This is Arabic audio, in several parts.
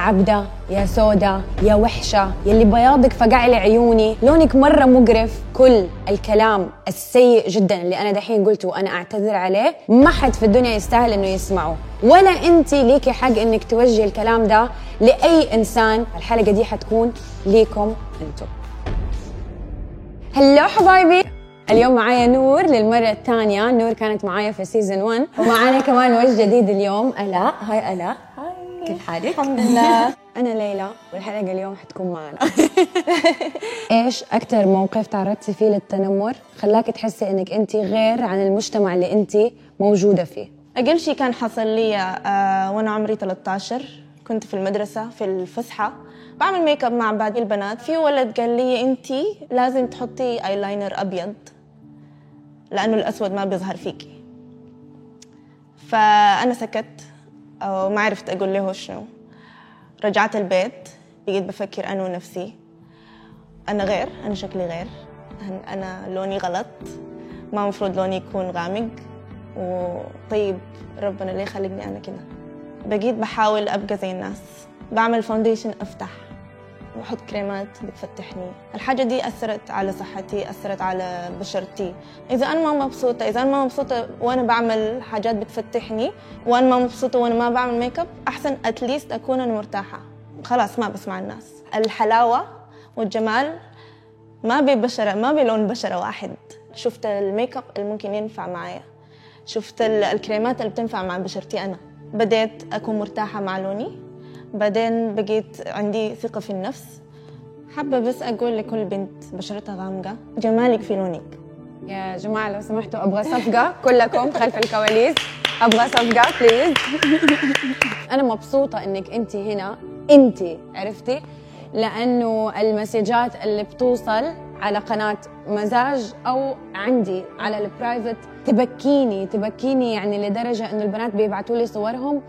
عبدة يا سودا يا وحشة يلي بياضك فقع لي عيوني. لونك مرة مقرف. كل الكلام السيء جدا اللي أنا دحين قلته وأنا أعتذر عليه ما حد في الدنيا يستاهل إنه يسمعه. ولا أنت ليكي حق إنك توجهي الكلام ده لأي إنسان. الحلقة دي حتكون ليكم أنتم. hello حبايبي اليوم معايا نور للمرة الثانية. نور كانت معايا في season 1 ومعانا كمان وجه جديد اليوم. ألاء هاي ألاء كيف حالك؟ الحمد لله. أنا ليلى والحلقة اليوم حتكون معنا. إيش أكثر موقف تعرضتي فيه للتنمر خلاك تحسي إنك أنت غير عن المجتمع اللي أنت موجودة فيه؟ أقل شيء كان حصل لي آه وأنا عمري 13 كنت في المدرسة في الفسحة. بعمل ميك اب مع باقي البنات. في ولد قال لي أنت لازم تحطي ايلاينر أبيض لأنه الأسود ما بيظهر فيكي. فأنا سكت. أو ما عرفت أقول له شنو. رجعت البيت بقيت بفكر أنا ونفسي. أنا غير أنا شكلي غير. أنا لوني غلط. ما مفروض لوني يكون غامق. وطيب ربنا ليه خلقني أنا كده. بقيت بحاول أبقى زي الناس. بعمل فاونديشن أفتح. بحط كريمات بتفتحني. الحاجة دي أثرت على صحتي أثرت على بشرتي. إذا أنا ما مبسوطة إذا أنا ما مبسوطة وأنا بعمل حاجات بتفتحني وأنا ما مبسوطة وأنا ما بعمل ميك اب أحسن at least أكون أنا مرتاحة. خلاص ما بسمع الناس. الحلاوة والجمال ما ببشرة ما بلون بشرة واحد. شفت الميك اب اللي ممكن ينفع معايا. شفت الكريمات اللي بتنفع مع بشرتي أنا. بديت أكون مرتاحة مع لوني. بعدين بقيت عندي ثقة في النفس. حابة بس أقول لكل بنت بشرتها غامقة جمالك في لونك. يا جماعة لو سمحتوا أبغى صفقة كلكم خلف الكواليس. أبغى صفقة please أنا مبسوطة إنك أنت هنا. أنت عرفتي؟ لأنه المسجات اللي بتوصل على قناة مزاج أو عندي على ال private تبكيني تبكيني يعني لدرجة إنه البنات بيبعتوا لي صورهم.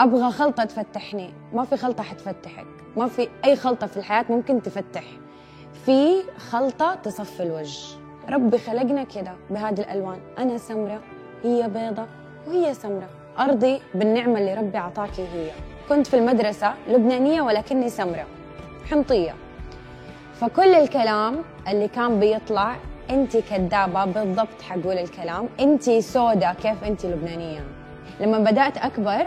أبغى خلطة تفتحني. ما في خلطة حتفتحك. ما في أي خلطة في الحياة ممكن تفتح. في خلطة تصفي الوجه. ربي خلقنا كده بهذه الألوان. أنا سمرة هي بيضة وهي سمرة. أرضي بالنعمة اللي ربي أعطاكي هي. كنت في المدرسة لبنانية ولكني سمرة. حنطيه فكل الكلام اللي كان بيطلع انت كذابه بالضبط حقول الكلام. انت سودا كيف انت لبنانية. لما بدأت أكبر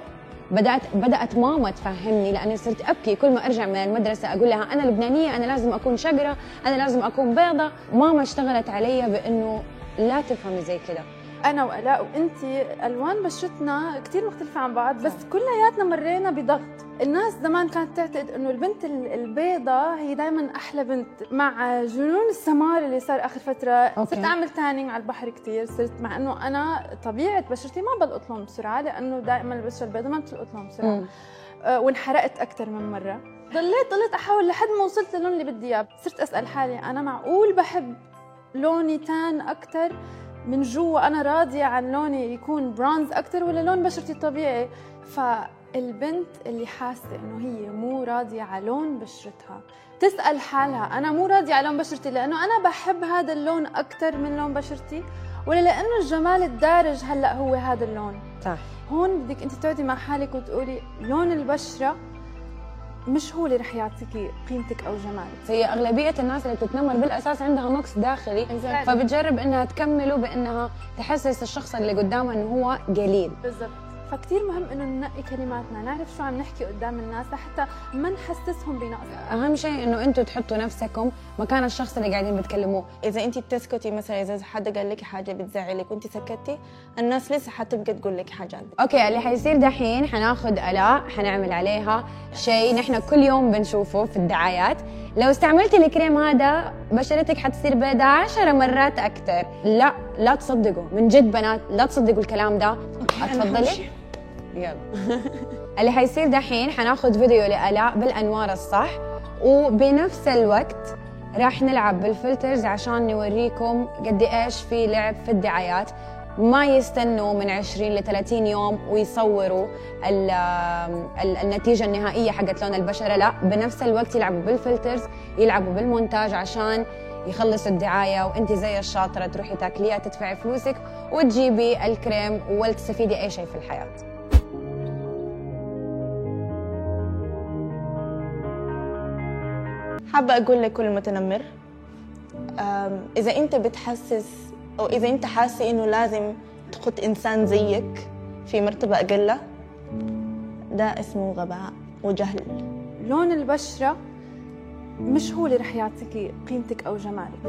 بدات بدأت ماما تفهمني لأني صرت أبكي. كل ما أرجع من المدرسة أقول لها أنا لبنانية أنا لازم أكون شقره أنا لازم أكون بيضة. ماما اشتغلت علي بأنه لا تفهمي زي كده. أنا والاء وانت ألوان بشرتنا كثير مختلفة عن بعض بس كلياتنا مرينا بضغط. الناس زمان كانت تعتقد إنه البنت البيضة هي دائما أحلى بنت. مع جنون السمار اللي صار آخر فترة أوكي. صرت أعمل تانينج على البحر كثير صرت مع إنه أنا طبيعة بشرتي ما بلقط لون بسرعة لأنه دائما البشرة البيضاء ما بتلقط لون بسرعة. أه وانحرقت أكثر من مرة. ضليت ضليت أحاول لحد ما وصلت للون اللي بدي إياه. صرت أسأل حالي أنا معقول بحب لوني تان أكثر من جوا أنا راضية عن لوني يكون برونز أكثر ولا لون بشرتي الطبيعي. فالبنت اللي حاسة إنه هي مو راضية على لون بشرتها. تسأل حالها أنا مو راضية على لون بشرتي لأنه أنا بحب هذا اللون أكثر من لون بشرتي؟ ولا لأنه الجمال الدارج هلأ هو هذا اللون؟ صح. هون بدك أنت تقعدي مع حالك وتقولي لون البشرة مش هو اللي رح يعطيكي قيمتك أو جمالك. هي أغلبية الناس اللي بتتنمر بالأساس عندها نقص داخلي فبتجرب إنها تكمله بإنها تحسس الشخص اللي قدامها إنه هو قليل بالضبط. فكتير مهم إنه ننقي كلماتنا نعرف شو عم نحكي قدام الناس لحتى ما نحسسهم بنقص. أهم شيء إنه أنتم تحطوا نفسكم مكان الشخص اللي قاعدين بتكلموه. إذا انت بتسكتي مثلا إذا حد قال لك حاجة بتزعلك وانت سكتي الناس لسه حتبقى تقول لك حاجات okay اللي حيصير دحين حناخذ ألاء حنعمل عليها شيء نحن كل يوم بنشوفه في الدعايات. لو استعملتي الكريم هذا بشرتك حتصير بيضاء عشرة مرات أكثر. لا لا تصدقوا. من جد بنات لا تصدقوا الكلام ده. أتفضلي. يلا. اللي حيصير دحين حناخذ فيديو لآلاء بالأنوار الصح وبنفس الوقت راح نلعب بال filters عشان نوريكم قد إيش في لعب في الدعايات. ما يستنوا من 20 ل 30 يوم ويصوروا ال ال النتيجة النهائية حقت لون البشرة. لا بنفس الوقت يلعبوا بالفلترز يلعبوا بالمونتاج عشان يخلصوا الدعاية. وأنت زي الشاطرة تروحي تاكليها تدفعي فلوسك وتجيبي الكريم ولا أي شيء في الحياة. حابة أقول لكل متنمر إذا أنت بتحسس أو إذا أنت حاسة إنه لازم تحط إنسان زيك في مرتبة أقل ده اسمه غباء وجهل. لون البشرة مش هو اللي رح يعطيكي قيمتك أو جمالك.